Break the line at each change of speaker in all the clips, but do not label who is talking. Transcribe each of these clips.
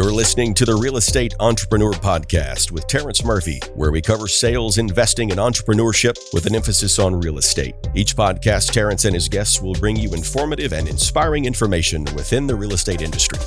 You're listening to the Real Estate Entrepreneur Podcast with Terrence Murphy, where we cover sales, investing, and entrepreneurship with an emphasis on real estate. Each podcast, Terrence and his guests will bring you informative and inspiring information within the real estate industry.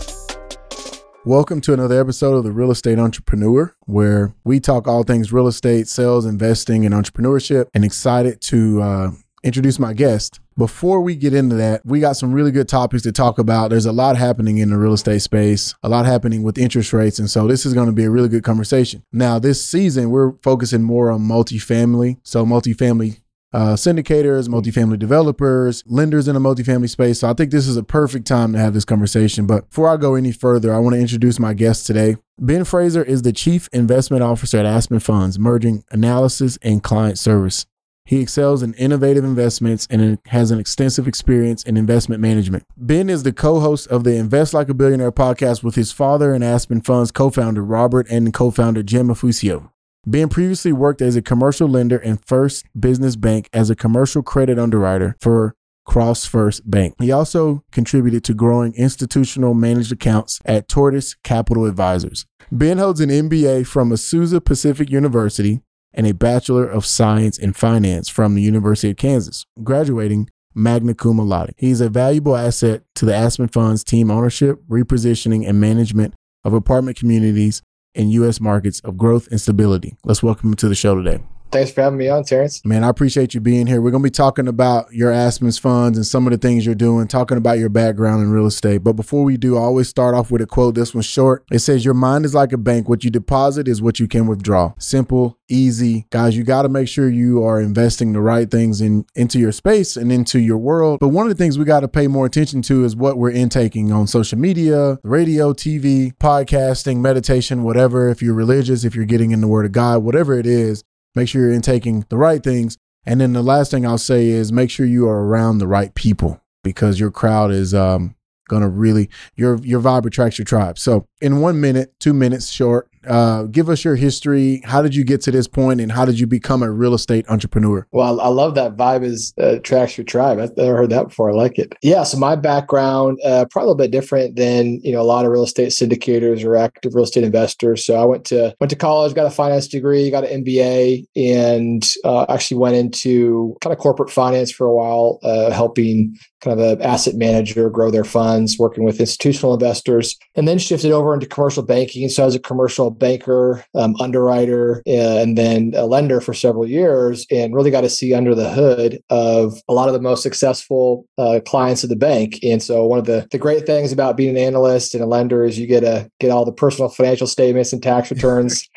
Welcome to another episode of the Real Estate Entrepreneur, where we talk all things real estate, sales, investing, and entrepreneurship. And excited to uh, introduce my guest. Before we get into that, we got some really good topics to talk about. There's a lot happening in the real estate space, a lot happening with interest rates. And so this is going to be a really good conversation. Now, this season, we're focusing more on multifamily. So, multifamily uh, syndicators, multifamily developers, lenders in the multifamily space. So I think this is a perfect time to have this conversation. But before I go any further, I want to introduce my guest today. Ben Fraser is the Chief Investment Officer at Aspen Funds, merging analysis and client service. He excels in innovative investments and has an extensive experience in investment management. Ben is the co host of the Invest Like a Billionaire podcast with his father and Aspen Funds co founder, Robert, and co founder, Jim Afusio. Ben previously worked as a commercial lender and First Business Bank as a commercial credit underwriter for CrossFirst Bank. He also contributed to growing institutional managed accounts at Tortoise Capital Advisors. Ben holds an MBA from Azusa Pacific University and a Bachelor of Science in Finance from the University of Kansas, graduating magna cum laude. He's a valuable asset to the Aspen Funds team ownership, repositioning, and management of apartment communities in U.S. markets of growth and stability. Let's welcome him to the show today.
Thanks for having me on, Terrence.
Man, I appreciate you being here. We're going to be talking about your Aspen's funds and some of the things you're doing, talking about your background in real estate. But before we do, I always start off with a quote. This one's short. It says, Your mind is like a bank. What you deposit is what you can withdraw. Simple, easy. Guys, you got to make sure you are investing the right things in into your space and into your world. But one of the things we got to pay more attention to is what we're intaking on social media, radio, TV, podcasting, meditation, whatever. If you're religious, if you're getting in the word of God, whatever it is, Make sure you're intaking the right things. And then the last thing I'll say is make sure you are around the right people because your crowd is um, gonna really your your vibe attracts your tribe. So in one minute, two minutes short, uh, give us your history. How did you get to this point, and how did you become a real estate entrepreneur?
Well, I love that vibe is uh, tracks your tribe. I've never heard that before. I like it. Yeah. So my background uh, probably a little bit different than you know a lot of real estate syndicators or active real estate investors. So I went to went to college, got a finance degree, got an MBA, and uh, actually went into kind of corporate finance for a while, uh, helping kind of an asset manager grow their funds, working with institutional investors, and then shifted over into commercial banking. So I was a commercial banker, um, underwriter, and then a lender for several years, and really got to see under the hood of a lot of the most successful uh, clients of the bank. And so, one of the, the great things about being an analyst and a lender is you get to get all the personal financial statements and tax returns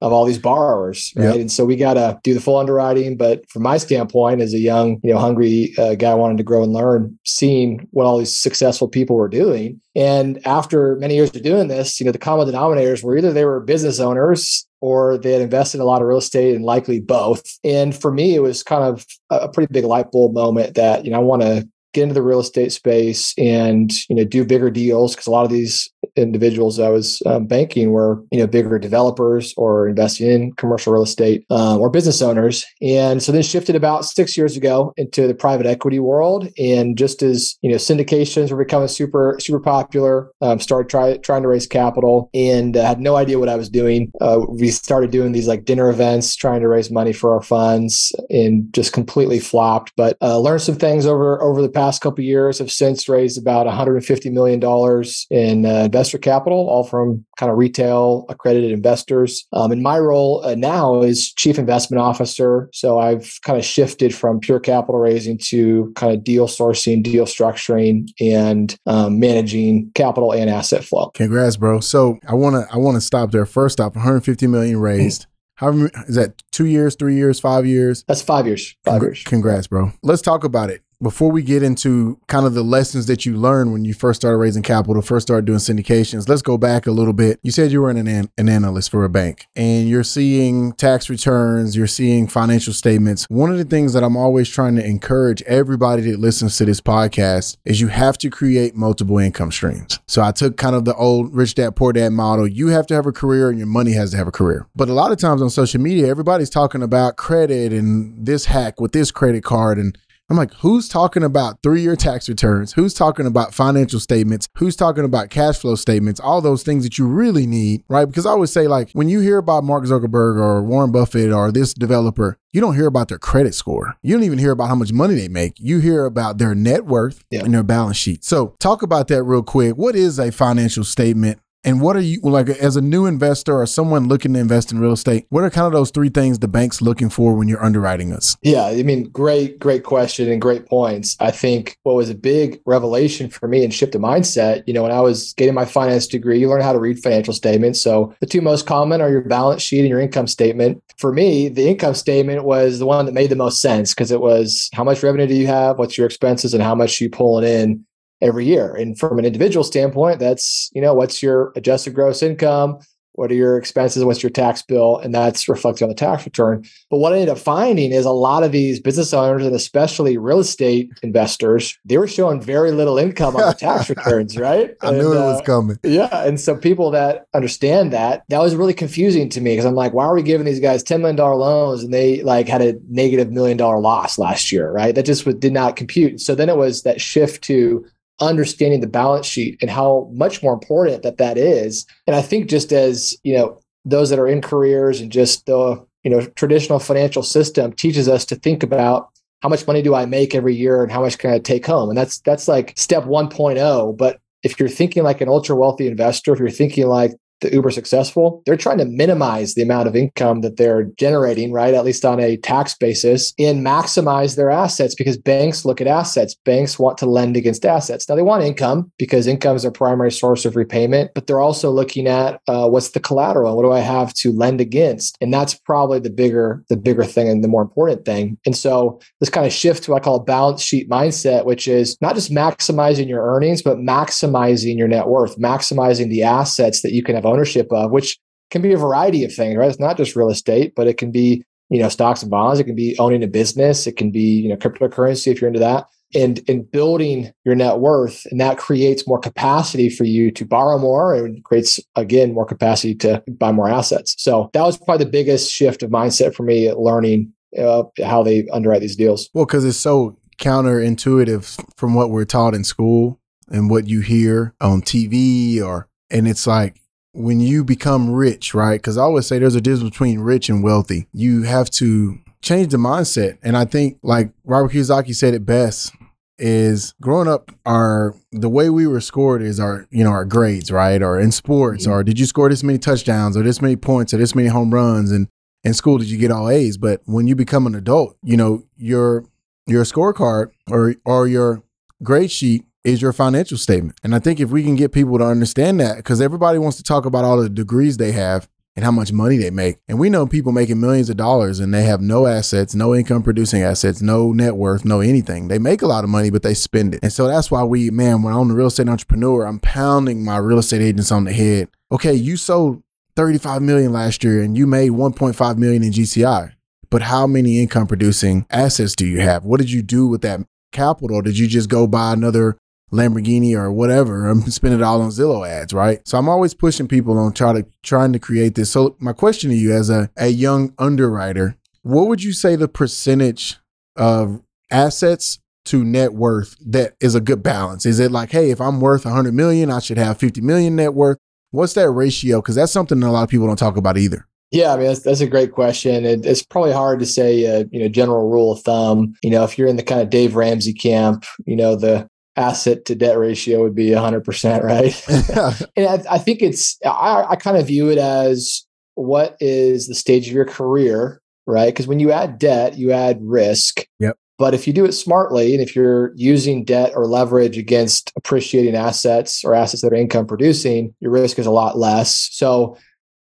of all these borrowers, right? Yep. And so we got to do the full underwriting. But from my standpoint, as a young, you know, hungry uh, guy wanting to grow and learn, seeing what all these successful people were doing and after many years of doing this, you know, the common denominators were either they were business owners or they had invested in a lot of real estate and likely both. And for me, it was kind of a pretty big light bulb moment that, you know, I want to get into the real estate space and you know do bigger deals because a lot of these individuals I was um, banking were you know bigger developers or investing in commercial real estate um, or business owners. And so then shifted about six years ago into the private equity world. And just as you know syndications were becoming super super popular um, started try, trying to raise capital and uh, had no idea what I was doing. Uh, we started doing these like dinner events trying to raise money for our funds and just completely flopped. But uh, learned some things over over the past past couple years have since raised about 150 million dollars in uh, investor capital, all from kind of retail accredited investors. Um, and my role uh, now is chief investment officer. So I've kind of shifted from pure capital raising to kind of deal sourcing, deal structuring, and um, managing capital and asset flow.
Congrats, bro. So I want to I want to stop there. First off, 150 million raised. How is that? Two years, three years, five years?
That's five years. Five years.
Congrats, bro. Let's talk about it before we get into kind of the lessons that you learned when you first started raising capital, first started doing syndications, let's go back a little bit. You said you were an, an, an analyst for a bank and you're seeing tax returns, you're seeing financial statements. One of the things that I'm always trying to encourage everybody that listens to this podcast is you have to create multiple income streams. So I took kind of the old rich dad, poor dad model. You have to have a career and your money has to have a career. But a lot of times on social media, everybody's talking about credit and this hack with this credit card and I'm like, who's talking about three year tax returns? Who's talking about financial statements? Who's talking about cash flow statements? All those things that you really need, right? Because I always say, like, when you hear about Mark Zuckerberg or Warren Buffett or this developer, you don't hear about their credit score. You don't even hear about how much money they make. You hear about their net worth yeah. and their balance sheet. So, talk about that real quick. What is a financial statement? And what are you like as a new investor or someone looking to invest in real estate? What are kind of those three things the bank's looking for when you're underwriting us?
Yeah, I mean, great, great question and great points. I think what was a big revelation for me and shift a mindset, you know, when I was getting my finance degree, you learn how to read financial statements. So the two most common are your balance sheet and your income statement. For me, the income statement was the one that made the most sense because it was how much revenue do you have, what's your expenses, and how much you pulling in every year. And from an individual standpoint, that's, you know, what's your adjusted gross income? What are your expenses? What's your tax bill? And that's reflected on the tax return. But what I ended up finding is a lot of these business owners and especially real estate investors, they were showing very little income on the tax returns, right?
I and, knew it was uh, coming.
Yeah. And so people that understand that, that was really confusing to me because I'm like, why are we giving these guys $10 million loans and they like had a negative million dollar loss last year, right? That just did not compute. So then it was that shift to understanding the balance sheet and how much more important that that is. And I think just as, you know, those that are in careers and just the, you know, traditional financial system teaches us to think about how much money do I make every year and how much can I take home? And that's that's like step 1.0, but if you're thinking like an ultra wealthy investor, if you're thinking like the uber successful, they're trying to minimize the amount of income that they're generating, right? At least on a tax basis, and maximize their assets because banks look at assets. Banks want to lend against assets. Now they want income because income is their primary source of repayment, but they're also looking at uh, what's the collateral? What do I have to lend against? And that's probably the bigger, the bigger thing and the more important thing. And so this kind of shift to what I call a balance sheet mindset, which is not just maximizing your earnings, but maximizing your net worth, maximizing the assets that you can have ownership of, which can be a variety of things, right? It's not just real estate, but it can be, you know, stocks and bonds. It can be owning a business. It can be, you know, cryptocurrency if you're into that. And and building your net worth, and that creates more capacity for you to borrow more, and creates again more capacity to buy more assets. So that was probably the biggest shift of mindset for me, learning uh, how they underwrite these deals.
Well, because it's so counterintuitive from what we're taught in school and what you hear on TV, or and it's like when you become rich, right? Because I always say there's a difference between rich and wealthy. You have to change the mindset. And I think, like Robert Kiyosaki said it best, is growing up our the way we were scored is our you know our grades right or in sports or did you score this many touchdowns or this many points or this many home runs and in school did you get all A's but when you become an adult you know your your scorecard or or your grade sheet is your financial statement. And I think if we can get people to understand that, because everybody wants to talk about all the degrees they have and how much money they make. And we know people making millions of dollars and they have no assets, no income producing assets, no net worth, no anything. They make a lot of money, but they spend it. And so that's why we, man, when I'm a real estate entrepreneur, I'm pounding my real estate agents on the head. Okay, you sold 35 million last year and you made 1.5 million in GCI. But how many income producing assets do you have? What did you do with that capital? Did you just go buy another Lamborghini or whatever. I'm spending it all on Zillow ads, right? So I'm always pushing people on try to trying to create this. So my question to you as a, a young underwriter, what would you say the percentage of assets to net worth that is a good balance? Is it like, hey, if I'm worth 100 million, I should have 50 million net worth? What's that ratio? Because that's something that a lot of people don't talk about either.
Yeah, I mean that's, that's a great question. It, it's probably hard to say a you know general rule of thumb. You know, if you're in the kind of Dave Ramsey camp, you know the asset to debt ratio would be 100%, right? and I, I, think it's, I, I kind of view it as what is the stage of your career, right? Because when you add debt, you add risk.
Yep.
But if you do it smartly and if you're using debt or leverage against appreciating assets or assets that are income producing, your risk is a lot less. So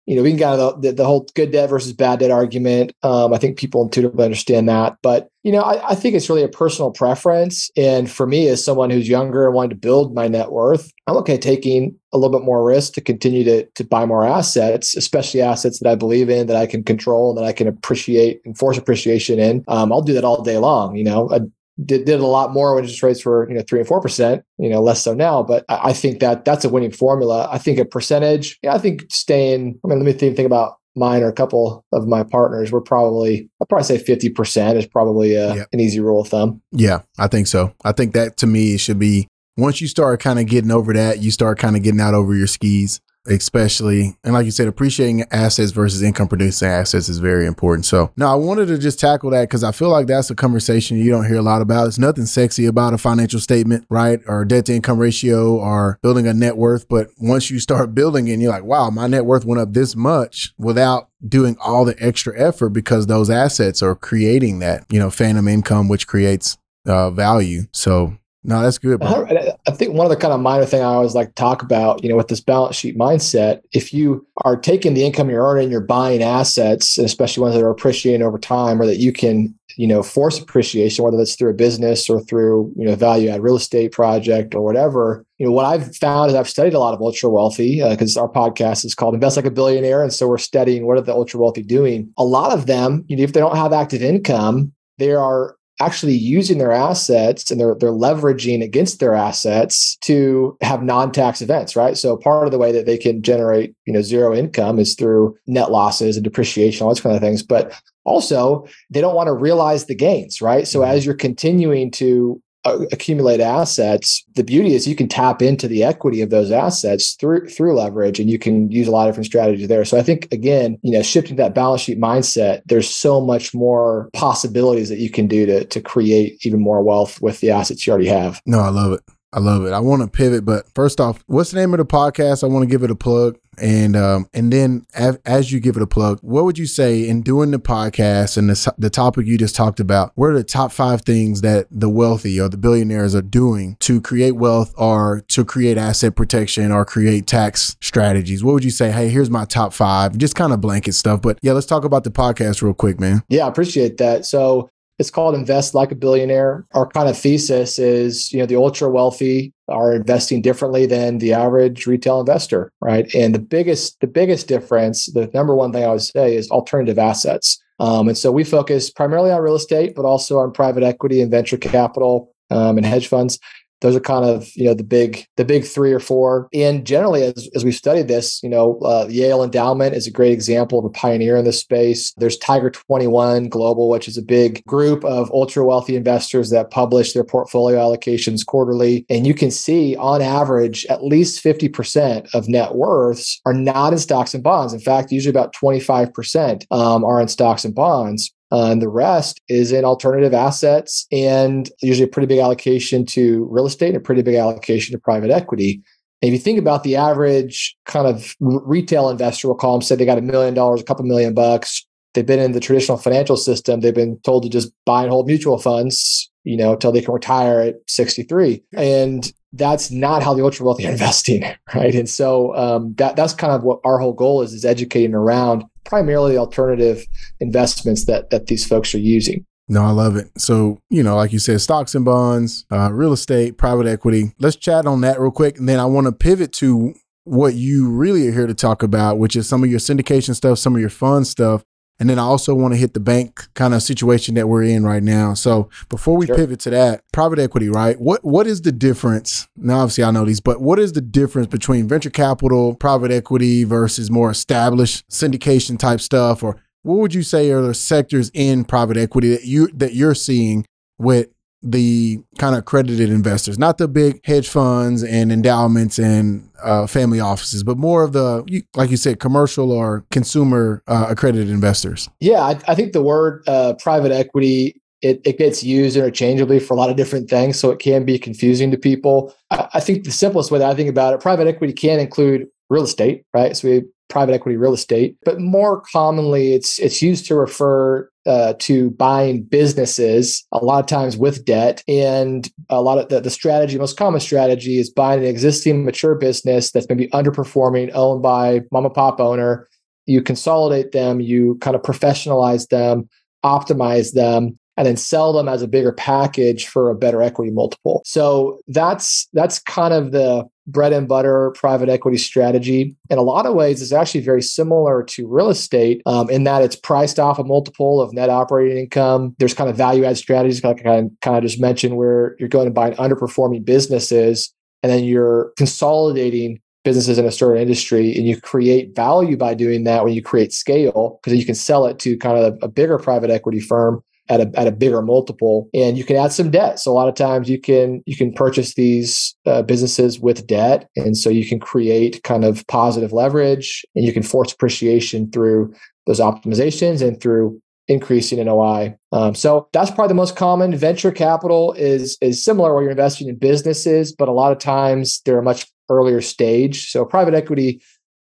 you know, we can kind of the, the, whole good debt versus bad debt argument. Um, I think people intuitively understand that, but you know, I, I, think it's really a personal preference. And for me, as someone who's younger and wanting to build my net worth, I'm okay taking a little bit more risk to continue to to buy more assets, especially assets that I believe in, that I can control, that I can appreciate and force appreciation in. Um, I'll do that all day long. You know, I, did, did a lot more when interest rates were you know three and four percent you know less so now but I, I, think that that's a winning formula i think a percentage yeah, i think staying i mean let me think, think about mine or a couple of my partners, we're probably, I'd probably say 50% is probably uh, a, yep. an easy rule of thumb.
Yeah, I think so. I think that to me it should be once you start kind of getting over that, you start kind of getting out over your skis especially and like you said appreciating assets versus income producing assets is very important. So now i wanted to just tackle that because i feel like that's a conversation you don't hear a lot about. It's nothing sexy about a financial statement right? Or debt to income ratio or building a net worth. But once you start building it you're like wow my net worth went up this much without doing all the extra effort because those assets are creating that you know phantom income which creates uh, value. So no, that's good. Bro.
I think one of the kind of minor thing I always like to talk about, you know, with this balance sheet mindset, if you are taking the income you're earning, you're buying assets, especially ones that are appreciating over time, or that you can, you know, force appreciation, whether that's through a business or through, you know, value add real estate project or whatever. You know, what I've found is I've studied a lot of ultra wealthy because uh, our podcast is called Invest Like a Billionaire, and so we're studying what are the ultra wealthy doing. A lot of them, you know, if they don't have active income, they are actually using their assets and they're they're leveraging against their assets to have non-tax events, right? So part of the way that they can generate, you know, zero income is through net losses and depreciation, all those kind of things. But also, they don't want to realize the gains, right? So mm-hmm. as you're continuing to Uh, accumulate assets the beauty is you can tap into the equity of those assets through through leverage and you can use a lot of different strategies there. So i think again you know shifting that balance sheet mindset there's so much more possibilities that you can do to to create even more wealth with the assets you already have.
No i love it I love it. I want to pivot, but first off, what's the name of the podcast? I want to give it a plug, and um, and then as, as, you give it a plug, what would you say in doing the podcast and the the topic you just talked about? What are the top five things that the wealthy or the billionaires are doing to create wealth, or to create asset protection, or create tax strategies? What would you say? Hey, here's my top five. Just kind of blanket stuff, but yeah, let's talk about the podcast real quick, man.
Yeah, I appreciate that. So it's called Invest Like a Billionaire. Our kind of thesis is, you know, the ultra wealthy are investing differently than the average retail investor, right? And the biggest, the biggest difference, the number one thing I would say is alternative assets. Um, and so we focus primarily on real estate, but also on private equity and venture capital um, and hedge funds those are kind of you know the big the big three or four. And generally as, as we've studied this you know uh, yale endowment is a great example of a pioneer in this space. There's tiger 21 global which is a big group of ultra wealthy investors that publish their portfolio allocations quarterly. And you can see on average at least 50% of net worths are not in stocks and bonds. In fact usually about 25% um, are in stocks and bonds uh, and the rest is in alternative assets and usually a pretty big allocation to real estate and a pretty big allocation to private equity. And if you think about the average kind of retail investor, we'll call them, say they got a million dollars, a couple million bucks. They've been in the traditional financial system. They've been told to just buy and hold mutual funds, you know, until they can retire at 63. And that's not how the ultra wealthy are investing, right? And so um, that that's kind of what our whole goal is: is educating around primarily alternative investments that that these folks are using.
No, I love it. So, you know, like you said, stocks and bonds, uh, real estate, private equity. Let's chat on that real quick. And then I want to pivot to what you really are here to talk about, which is some of your syndication stuff, some of your fun stuff. And then I also want to hit the bank kind of situation that we're in right now. So before we sure. pivot to that, private equity, right? What what is the difference? Now obviously I know these, but what is the difference between venture capital, private equity versus more established syndication type stuff? Or what would you say are the sectors in private equity that you that you're seeing with the kind of accredited investors, not the big hedge funds and endowments and uh, family offices, but more of the, like you said, commercial or consumer uh, accredited investors.
Yeah, I, I think the word uh, private equity it, it gets used interchangeably for a lot of different things, so it can be confusing to people. I, I think the simplest way that I think about it, private equity can include real estate, right? So we private equity real estate, but more commonly it's it's used to refer uh, to buying businesses a lot of times with debt. And a lot of the, the strategy most common strategy is buying an existing mature business that's maybe underperforming owned by mom and pop owner. You consolidate them you kind of professionalize them optimize them and then sell them as a bigger package for a better equity multiple. So that's that's kind of the bread and butter private equity strategy. In a lot of ways, it's actually very similar to real estate um, in that it's priced off a multiple of net operating income. There's kind of value add strategies, like I kind of just mentioned, where you're going to buy underperforming businesses and then you're consolidating businesses in a certain industry and you create value by doing that when you create scale because you can sell it to kind of a, a bigger private equity firm at a, at a bigger multiple and you can add some debt so a lot of times you can you can purchase these uh, businesses with debt and so you can create kind of positive leverage and you can force appreciation through those optimizations and through increasing NOI. Um, so that's probably the most common. Venture capital is is similar where you're investing in businesses, but a lot of times they're a much earlier stage. So private equity,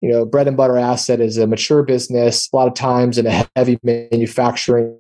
you know, bread and butter asset is a mature business. A lot of times in a heavy manufacturing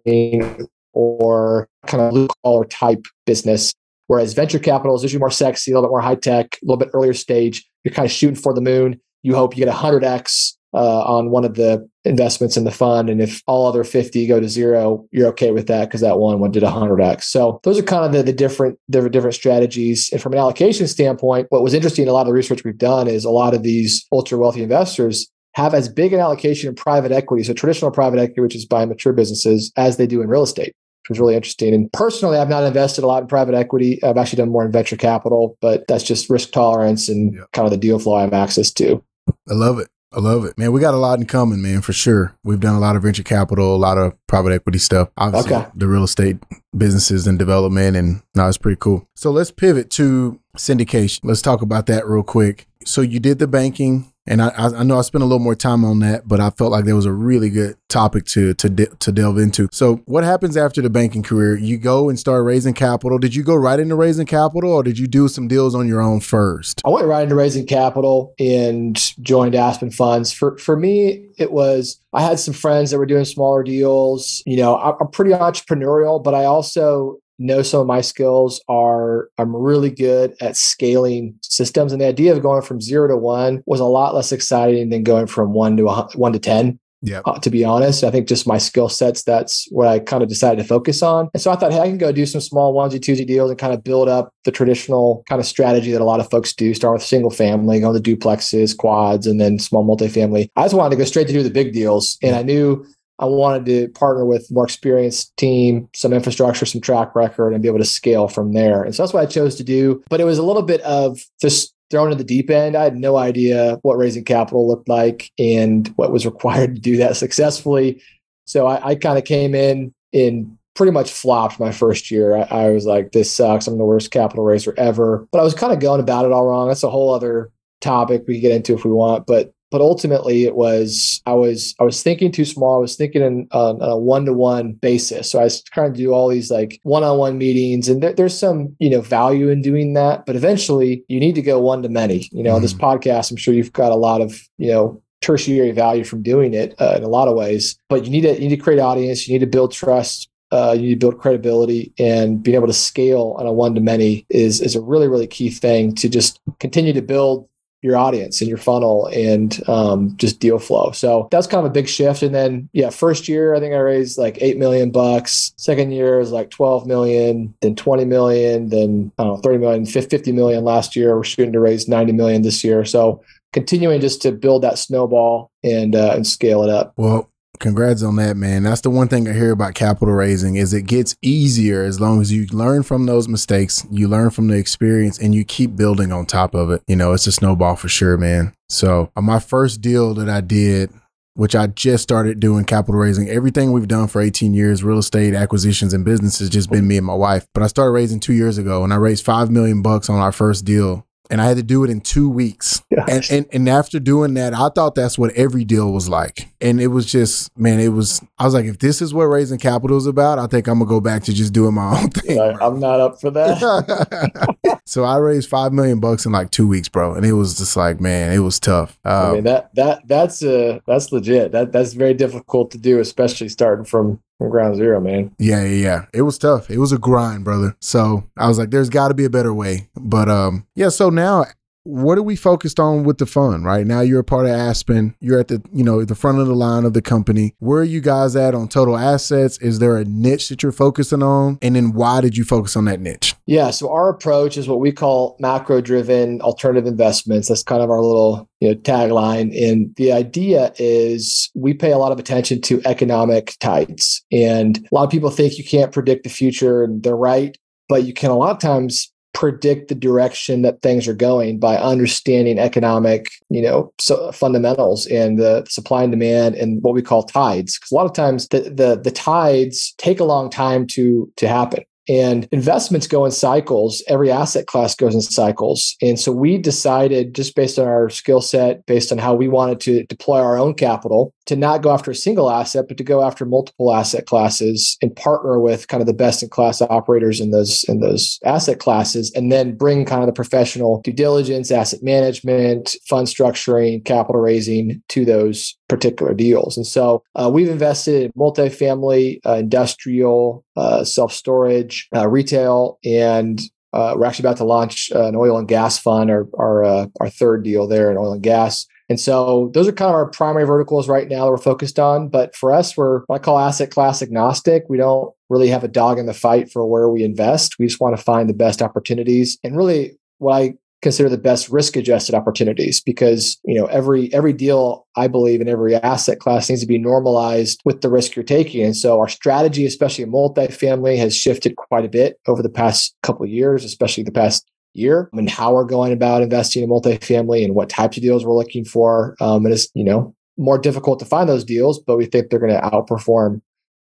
or kind of blue collar type business. Whereas venture capital is usually more sexy, a little bit more high tech, a little bit earlier stage. You're kind of shooting for the moon. You hope you get 100x uh, on one of the investments in the fund. And if all other 50 go to zero, you're okay with that because that one did 100x. So those are kind of the, the different, different, different strategies. And from an allocation standpoint, what was interesting, in a lot of the research we've done is a lot of these ultra wealthy investors have as big an allocation in private equity, so traditional private equity, which is buying mature businesses, as they do in real estate which was really interesting. And personally, I've not invested a lot in private equity. I've actually done more in venture capital, but that's just risk tolerance and yeah. kind of the deal flow I have access to.
I love it. I love it, man. We got a lot in common, man, for sure. We've done a lot of venture capital, a lot of private equity stuff. Obviously, okay. the real estate businesses and development, and now it's pretty cool. So let's pivot to syndication. Let's talk about that real quick. So you did the banking and I, I know I spent a little more time on that, but I felt like there was a really good topic to to de- to delve into. So, what happens after the banking career? You go and start raising capital. Did you go right into raising capital, or did you do some deals on your own first?
I went right into raising capital and joined Aspen Funds. For for me, it was I had some friends that were doing smaller deals. You know, I'm pretty entrepreneurial, but I also know some of my skills are I'm really good at scaling systems and the idea of going from 0 to 1 was a lot less exciting than going from 1 to 1 to 10.
Yeah.
Uh, to be honest, I think just my skill sets, that's what I kind of decided to focus on. And so I thought, hey, I can go do some small onesie, twosie deals and kind of build up the traditional kind of strategy that a lot of folks do. Start with single family, go to duplexes, quads, and then small multifamily. I just wanted to go straight to do the big deals. And I knew I wanted to partner with more experienced team, some infrastructure, some track record, and be able to scale from there. And so that's what I chose to do. But it was a little bit of just thrown in the deep end. I had no idea what raising capital looked like and what was required to do that successfully. So I, I kind of came in and pretty much flopped my first year. I, I was like, this sucks. I'm the worst capital raiser ever. But I was kind of going about it all wrong. That's a whole other topic we get into if we want. But but ultimately it was I was I was thinking too small. I was thinking in, uh, on a one to one basis. So I was trying to do all these like one on one meetings, and there, there's some you know value in doing that. But eventually, you need to go one to many. You know, mm-hmm. this podcast, I'm sure you've got a lot of you know tertiary value from doing it uh, in a lot of ways. But you need to you need to create audience. You need to build trust. Uh, you need to build credibility and being able to scale on a one to many is is a really really key thing to just continue to build your audience and your funnel and um, just deal flow. So that's kind of a big shift. And then, yeah, first year, I think I raised like 8 million bucks. Second year is like 12 million, then 20 million, then I don't know, 30 million, 50 million last year. We're shooting to raise 90 million this year. So continuing just to build that snowball and, uh, and scale it up.
Well, Congrats on that, man. That's the one thing I hear about capital raising is it gets easier as long as you learn from those mistakes, you learn from the experience and you keep building on top of it. You know, it's a snowball for sure, man. So, on my first deal that I did, which I just started doing capital raising. Everything we've done for 18 years, real estate acquisitions and business has just been me and my wife. But I started raising two years ago and I raised 5 million bucks on our first deal and I had to do it in two weeks. And, and and after doing that, I thought that's what every deal was like. And it was just, man, it was. I was like, if this is what raising capital is about, I think I'm gonna go back to just doing my own thing.
I'm not up for that.
so I raised five million bucks in like two weeks, bro, and it was just like, man, it was tough.
Um, I mean um, that that that's uh that's legit. That that's very difficult to do, especially starting from from ground zero, man.
Yeah, yeah, yeah. It was tough. It was a grind, brother. So I was like, there's got to be a better way. But um, yeah. So now what are we focused on with the fund right? Now you're a part of aspen. You're at the you know the front of the line of the company. Where are you guys at on total assets? Is there a niche that you're focusing on? And then why did you focus on that niche?
Yeah so our approach is what we call macro driven alternative investments. That's kind of our little you know tagline. And the idea is we pay a lot of attention to economic tides. And a lot of people think you can't predict the future and they're right but you can a lot of times predict the direction that things are going by understanding economic, you know, so fundamentals and the supply and demand and what we call tides. Because a lot of times the, the the tides take a long time to to happen. And investments go in cycles. Every asset class goes in cycles. And so we decided, just based on our skill set, based on how we wanted to deploy our own capital, to not go after a single asset, but to go after multiple asset classes and partner with kind of the best in class operators in those in those asset classes, and then bring kind of the professional due diligence, asset management, fund structuring, capital raising to those particular deals. And so uh, we've invested in multifamily, uh, industrial, uh, self storage, uh, retail, and uh, we're actually about to launch an oil and gas fund, our our, uh, our third deal there in oil and gas. And so those are kind of our primary verticals right now that we're focused on. But for us, we're what I call asset class agnostic. We don't really have a dog in the fight for where we invest. We just want to find the best opportunities and really what I consider the best risk adjusted opportunities because you know every every deal i believe in every asset class needs to be normalized with the risk you're taking and so our strategy especially in multifamily has shifted quite a bit over the past couple of years especially the past year and how we're going about investing in multifamily and what types of deals we're looking for. Um, and it's you know more difficult to find those deals but we think they're going to outperform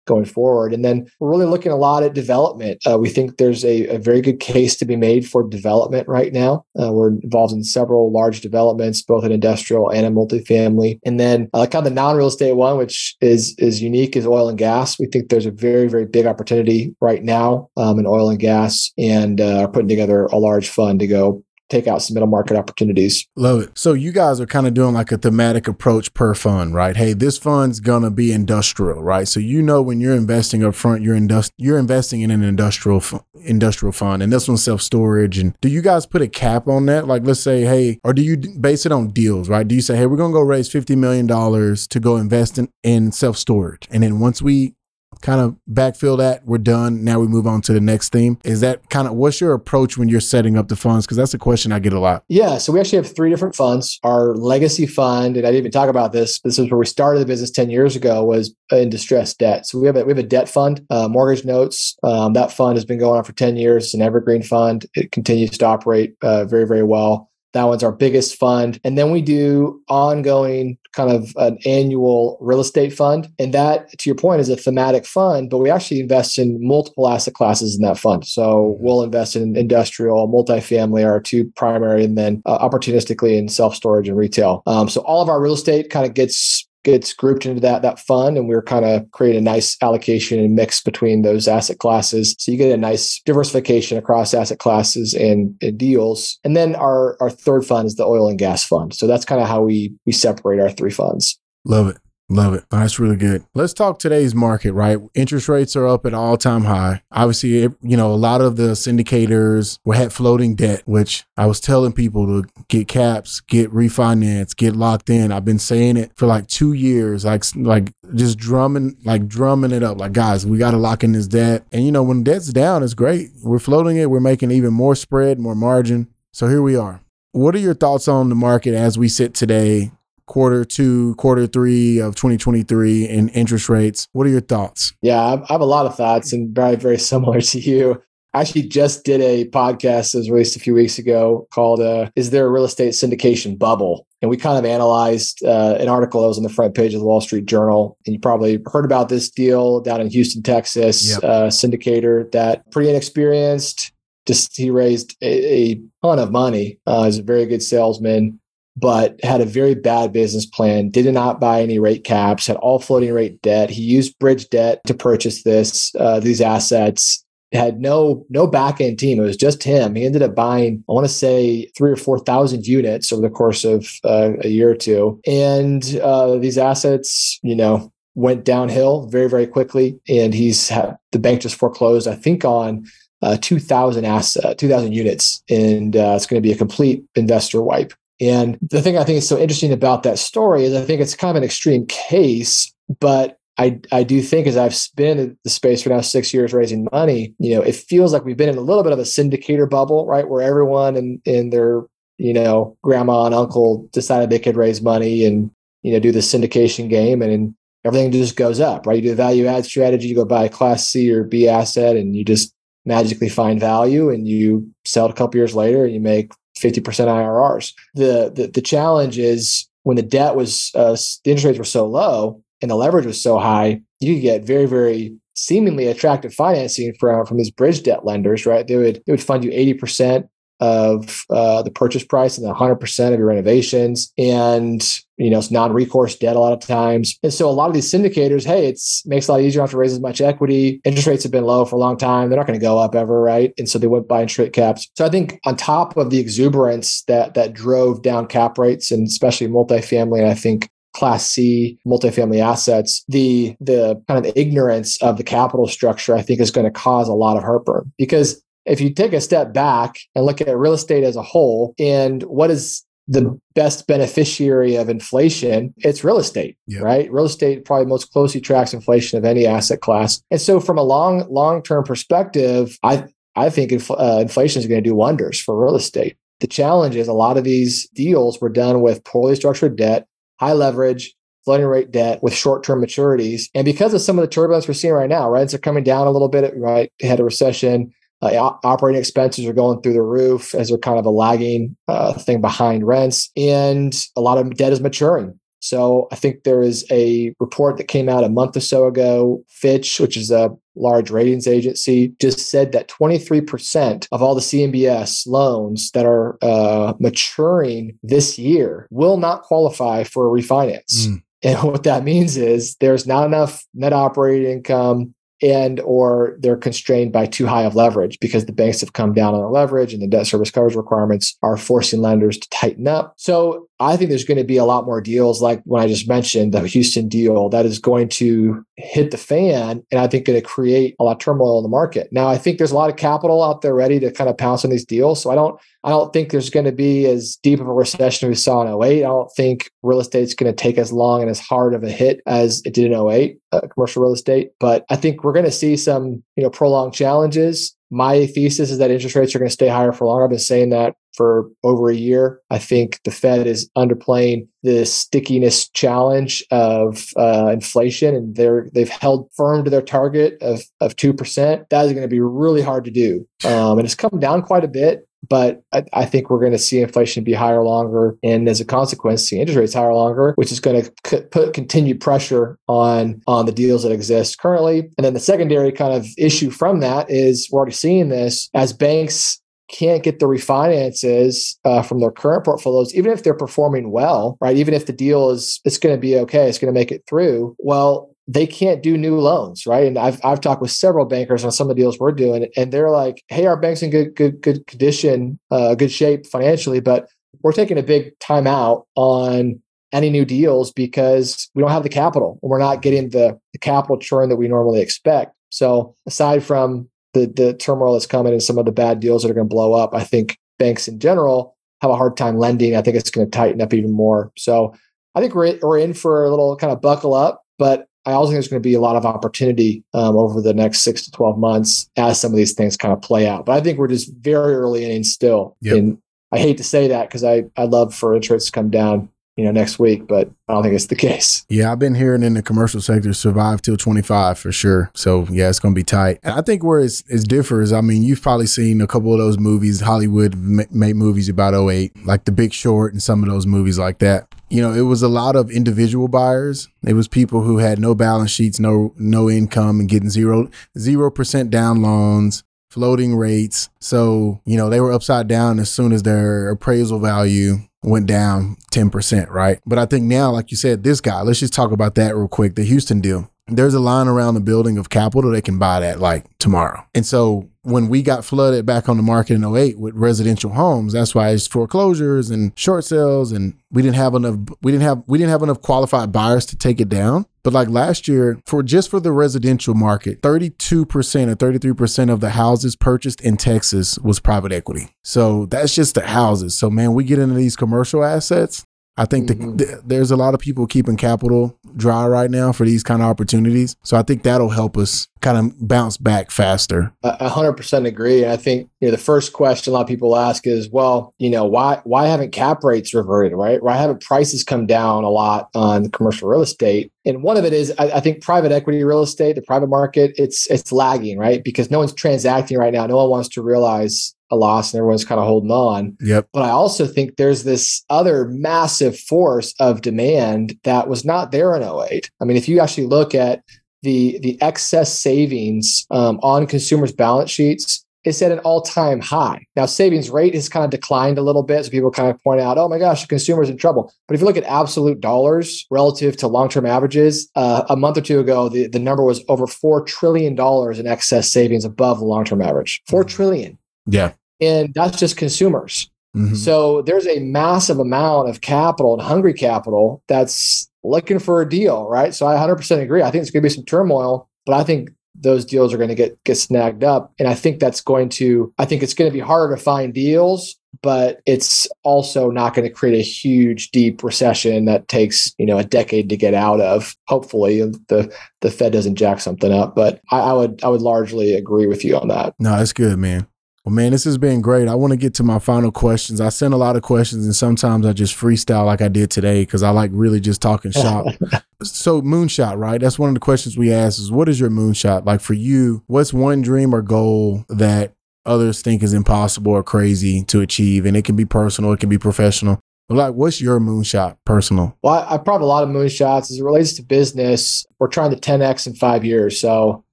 going forward. And then we're really looking a lot at development. Uh, we think there's a, a, very good case to be made for development right now. Uh, we're involved in several large developments, both in industrial and in multifamily. And then uh, kind of the non-real estate one, which is is unique, is oil and gas. We think there's a very very big opportunity right now um, in oil and gas, and uh, are putting together a large fund to go take out some middle market opportunities.
Love it. So you guys are kind of doing like a thematic approach per fund, right? Hey, this fund's gonna be industrial, right? So you know when you're investing up front, you're indust- you're investing in an industrial f- industrial fund, and this one's self storage. And do you guys put a cap on that? Like, let's say, hey, or do you base it on deals, right? Do you say, hey, we're gonna go raise fifty million dollars to go invest in, in self storage, and then once we kind of backfill that. We're done. Now we move on to the next theme. Is that kind of what's your approach when you're setting up the funds? Because that's a question I get a lot.
Yeah. So we actually have three different funds. Our legacy fund, and I didn't even talk about this. This is where we started the business 10 years ago, was in distressed debt. So we have a, we have a debt fund, uh, mortgage notes. Um, that fund has been going on for 10 years. It's an evergreen fund. It continues to operate uh, very, very well. That one's our biggest fund. And then we do ongoing kind of an annual real estate fund. And that, to your point, is a thematic fund, but we actually invest in multiple asset classes in that fund. So mm-hmm. we'll invest in industrial, multifamily are our two primary, and then uh, opportunistically in self storage and retail. Um, so all of our real estate kind of gets gets grouped into that that fund and we're kind of creating a nice allocation and mix between those asset classes. So you get a nice diversification across asset classes and, and deals. And then our our third fund is the oil and gas fund. So that's kind of how we we separate our three funds.
Love it Love it. That's really good. Let's talk today's market, right? Interest rates are up at all time high. Obviously, you know, a lot of the syndicators were had floating debt, which I was telling people to get caps, get refinance, get locked in. I've been saying it for like two years, like, like just drumming, like drumming it up. Like, guys, we got to lock in this debt. And, you know, when debt's down, it's great. We're floating it. We're making even more spread, more margin. So here we are. What are your thoughts on the market as we sit today? Quarter two, quarter three of 2023 and interest rates. What are your thoughts?
Yeah, I have a lot of thoughts and very, very similar to you. I actually just did a podcast that was released a few weeks ago called uh, Is There a Real Estate Syndication Bubble? And we kind of analyzed uh, an article that was on the front page of the Wall Street Journal. And you probably heard about this deal down in Houston, Texas, yep. uh, syndicator that pretty inexperienced. Just he raised a, a ton of money. Uh, he's a very good salesman but had a very bad business plan, did not buy any rate caps, had all floating rate debt. He used bridge debt to purchase this uh, these assets. Had no no back end team. It was just him. He ended up buying, I want to say, three or four thousand units over the course of uh, a year or two. And uh, these assets, you know, went downhill very very quickly. And he's had the bank just foreclosed, I think, on uh, 2,000 asset, 2,000 units, and uh, it's going to be a complete investor wipe. And the thing I think is so interesting about that story is I think it's kind of an extreme case, but I, I do think as I've been in the space for now six years raising money, you know, it feels like we've been in a little bit of a syndicator bubble, right? Where everyone and in, in their, you know, grandma and uncle decided they could raise money and, you know, do the syndication game and, and everything just goes up, right? You do a value add strategy, you go buy a class C or B asset and you just magically find value and you sell it a couple years later and you make 50% IRRs. The, the, the challenge is when the debt was, uh, the interest rates were so low and the leverage was so high, you could get very, very seemingly attractive financing from, from these bridge debt lenders, right? They would, they would fund you 80% of uh, the purchase price and 100% of your renovations. And, you know, it's non-recourse debt a lot of times. And so a lot of these syndicators, hey, it's makes it a lot easier. not to raise as much equity. Interest rates have been low for a long time. They're not going to go up ever, right? And so they went by interest rate caps. So I think on top of the exuberance that that drove down cap rates and especially multifamily, and I think class C multifamily assets, the the kind of ignorance of the capital structure, I think is going to cause a lot of heartburn because if you take a step back and look at real estate as a whole and what is the best beneficiary of inflation, it's real estate, yeah. right? Real estate probably most closely tracks inflation of any asset class. And so from a long, long-term perspective, I, I think uh, inflation is going to do wonders for real estate. The challenge is a lot of these deals were done with poorly structured debt, high leverage, floating rate debt with short-term maturities. And because of some of the turbulence we're seeing right now, rents are coming down a little bit, right? Had a recession uh, operating expenses are going through the roof as they're kind of a lagging uh, thing behind rents, and a lot of debt is maturing. So I think there is a report that came out a month or so ago. Fitch, which is a large ratings agency, just said that 23% of all the CMBS loans that are uh, maturing this year will not qualify for a refinance. Mm. And what that means is there's not enough net operating income and or they're constrained by too high of leverage because the banks have come down on their leverage and the debt service coverage requirements are forcing lenders to tighten up. So I think there's going to be a lot more deals like when I just mentioned the Houston deal that is going to hit the fan and I think going to create a lot of turmoil in the market. Now I think there's a lot of capital out there ready to kind of pounce on these deals. So I don't I don't think there's going to be as deep of a recession we saw in 08. I don't think real estate's going to take as long and as hard of a hit as it did in 08, uh, commercial real estate. But I think we're going to see some, you know, prolonged challenges. My thesis is that interest rates are going to stay higher for longer. I've been saying that for over a year. I think the Fed is underplaying the stickiness challenge of uh, inflation, and they're they've held firm to their target of of two percent. That is going to be really hard to do, um, and it's come down quite a bit but I, I, think we're going to see inflation be higher longer, and as a consequence, see interest rates higher longer, which is going to c- put continued pressure on on the deals that exist currently. And then the secondary kind of issue from that is we're already seeing this as banks can't get the refinances uh, from their current portfolios, even if they're performing well, right? Even if the deal is it's going to be okay, it's going to make it through. Well, they can't do new loans, right? And I've I've talked with several bankers on some of the deals we're doing, and they're like, "Hey, our bank's in good good good condition, uh, good shape financially, but we're taking a big time out on any new deals because we don't have the capital, and we're not getting the, the capital churn that we normally expect." So, aside from the the turmoil that's coming and some of the bad deals that are going to blow up, I think banks in general have a hard time lending. I think it's going to tighten up even more. So, I think we're we're in for a little kind of buckle up, but I also think there's going to be a lot of opportunity um, over the next six to 12 months as some of these things kind of play out. But I think we're just very early in still. Yep. And I hate to say that because I, I love for interest to come down you know, next week, but I don't think it's the case.
Yeah, I've been hearing in the commercial sector survive till 25 for sure. So yeah, it's to be tight. And I think where it's, it's differs, I mean, you've probably seen a couple of those movies, Hollywood made movies about 08, like The Big Short and some of those movies like that. You know, it was a lot of individual buyers. It was people who had no balance sheets, no no income, and getting zero zero percent down loans floating rates. So, you know, they were upside down as soon as their appraisal value went down 10%, right? But I think now, like you said, this guy, let's just talk about that real quick the Houston deal. There's a line around the building of capital they can buy that like tomorrow. And so when we got flooded back on the market in 08 with residential homes, that's why it's foreclosures and short sales and we didn't have enough we didn't have we didn't have enough qualified buyers to take it down. But like last year, for just for the residential market, 32% or 33% of the houses purchased in Texas was private equity. So that's just the houses. So man, we get into these commercial assets, I think mm-hmm. the, the, there's a lot of people keeping capital dry right now for these kind of opportunities. So I think that'll help us kind of bounce back faster.
A hundred percent agree. And I think you know the first question a lot of people ask is, well, you know, why why haven't cap rates reverted, right? Why haven't prices come down a lot on commercial real estate? And one of it is I, I think private equity real estate, the private market, it's it's lagging, right? Because no one's transacting right now. No one wants to realize a loss and everyone's kind of holding on.
Yep.
But I also think there's this other massive force of demand that was not there in 08. I mean, if you actually look at the the excess savings um, on consumers' balance sheets is at an all-time high. Now, savings rate has kind of declined a little bit, so people kind of point out, "Oh my gosh, the consumer's in trouble." But if you look at absolute dollars relative to long-term averages, uh, a month or two ago, the, the number was over four trillion dollars in excess savings above the long-term average. Four mm-hmm. trillion.
Yeah,
and that's just consumers. Mm-hmm. So there's a massive amount of capital and hungry capital that's looking for a deal, right? So I 100% agree. I think it's going to be some turmoil, but I think those deals are going to get get snagged up, and I think that's going to. I think it's going to be harder to find deals, but it's also not going to create a huge, deep recession that takes you know a decade to get out of. Hopefully, the the Fed doesn't jack something up, but I, I would I would largely agree with you on that.
No, that's good, man. Well, man, this has been great. I want to get to my final questions. I send a lot of questions, and sometimes I just freestyle like I did today because I like really just talking shop. so, moonshot, right? That's one of the questions we ask: is what is your moonshot like for you? What's one dream or goal that others think is impossible or crazy to achieve? And it can be personal, it can be professional. But like, what's your moonshot personal?
Well, I, I brought a lot of moonshots as it relates to business. We're trying to 10x in five years. So,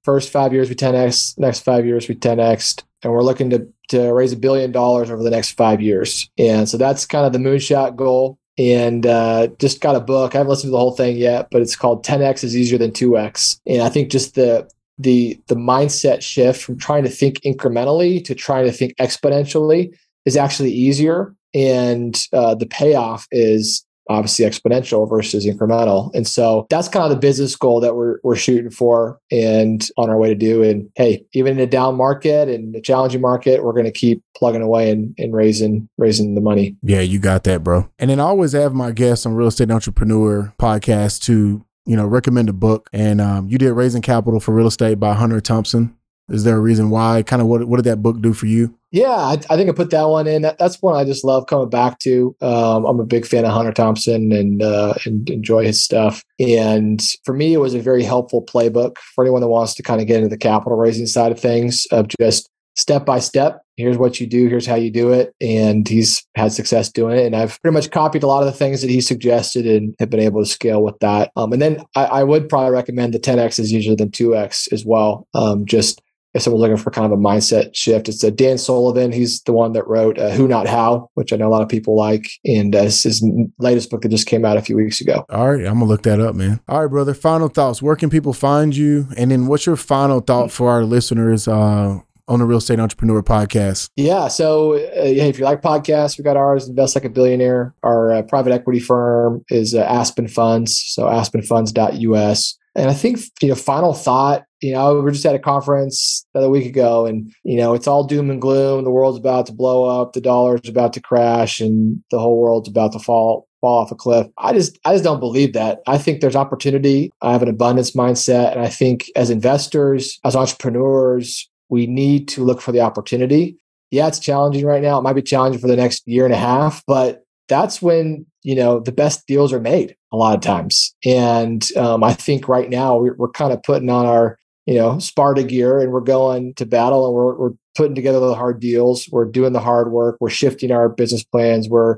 first five years we 10x, next five years we 10x and we're looking to to raise a billion dollars over the next five years. And so that's kind of the moonshot goal. And uh, just got a book. I haven't listened to the whole thing yet, but it's called 10x is easier than 2x. And I think just the the the mindset shift from trying to think incrementally to trying to think exponentially is actually easier. And uh, the payoff is obviously exponential versus incremental. And so that's kind of the business goal that we're we're shooting for and on our way to do. And hey, even in a down market and a challenging market, we're going to keep plugging away and, and raising raising the money.
Yeah, you got that, bro. And then I always have my guests on Real Estate Entrepreneur podcast to you know recommend a book. And um, you did Raising Capital for Real Estate by Hunter Thompson. Is there a reason why? Kind of what what did that book do for you?
Yeah, I, I think I put that one in. That, that's one I just love coming back to. Um, I'm a big fan of Hunter Thompson and uh, and enjoy his stuff. And for me, it was a very helpful playbook for anyone that wants to kind of get into the capital raising side of things of just step by step. Here's what you do. Here's how you do it. And he's had success doing it. And I've pretty much copied a lot of the things that he suggested and have been able to scale with that. Um, and then I, I, would probably recommend the 10x is easier than 2x as well. Um, just if someone's looking for kind of a mindset shift, it's a Dan Sullivan. He's the one that wrote uh, Who Not How, which I know a lot of people like. And uh, it's his latest book that just came out a few weeks ago.
All right. I'm going to look that up, man. All right, brother. Final thoughts. Where can people find you? And then what's your final thought for our listeners? Uh, on the Real Estate Entrepreneur podcast?
Yeah. So, uh, if you like podcasts, we got ours, Invest Like a Billionaire. Our uh, private equity firm is uh, Aspen Funds. So, aspenfunds.us. And I think, you know, final thought, you know, we are just at a conference a week ago and, you know, it's all doom and gloom. The world's about to blow up, the dollar's about to crash, and the whole world's about to fall fall off a cliff. I just I just don't believe that. I think there's opportunity. I have an abundance mindset. And I think as investors, as entrepreneurs, we need to look for the opportunity. Yeah, it's challenging right now. It might be challenging for the next year and a half, but that's when you know the best deals are made a lot of times. And um, i think right now we're, we're, kind of putting on our you know sparta gear and we're going to battle and we're, we're putting together the hard deals. We're doing the hard work. We're shifting our business plans. We're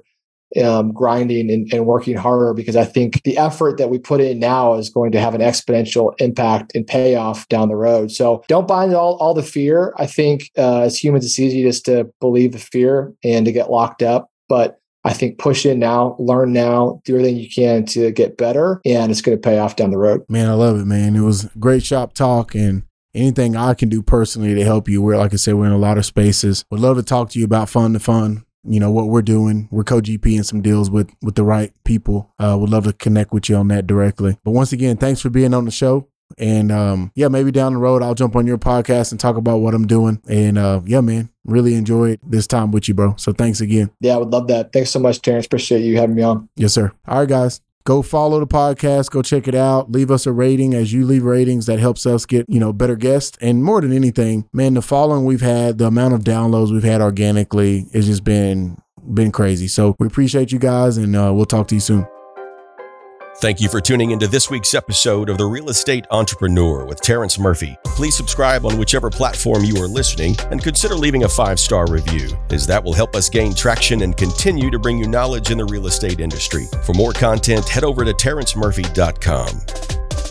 um, grinding and, and, working harder because i think the effort that we put in now is going to have an exponential impact and payoff down the road. So don't buy all, all the fear. I think uh, as humans it's easy just to believe the fear and to get locked up. But I think push in now, learn now, do everything you can to get better, and it's going to pay off down the road.
Man, I love it, man. It was great shop talk and anything I can do personally to help you. We're, like I said, we're in a lot of spaces. Would love to talk to you about fund to fund. You know what we're doing. We're co-GP in some deals with with the right people. Uh, would love to connect with you on that directly. But once again, thanks for being on the show. And um, yeah, maybe down the road I'll jump on your podcast and talk about what I'm doing. And uh, yeah, man, really enjoyed this time with you, bro. So thanks again.
Yeah, I would love that. Thanks so much, Terrence. Appreciate you having me on.
Yes, sir. All right, guys. go follow the podcast, go check it out, leave us a rating as you leave ratings that helps us get, you know, better guests. And more than anything, man, the following we've had, the amount of downloads we've had organically has just been been crazy. So we appreciate you guys and uh, we'll talk to you soon.
Thank you for tuning into this week's episode of The Real Estate Entrepreneur with Terrence Murphy. Please subscribe on whichever platform you are listening and consider leaving a five star review, as that will help us gain traction and continue to bring you knowledge in the real estate industry. For more content, head over to terrencemurphy.com.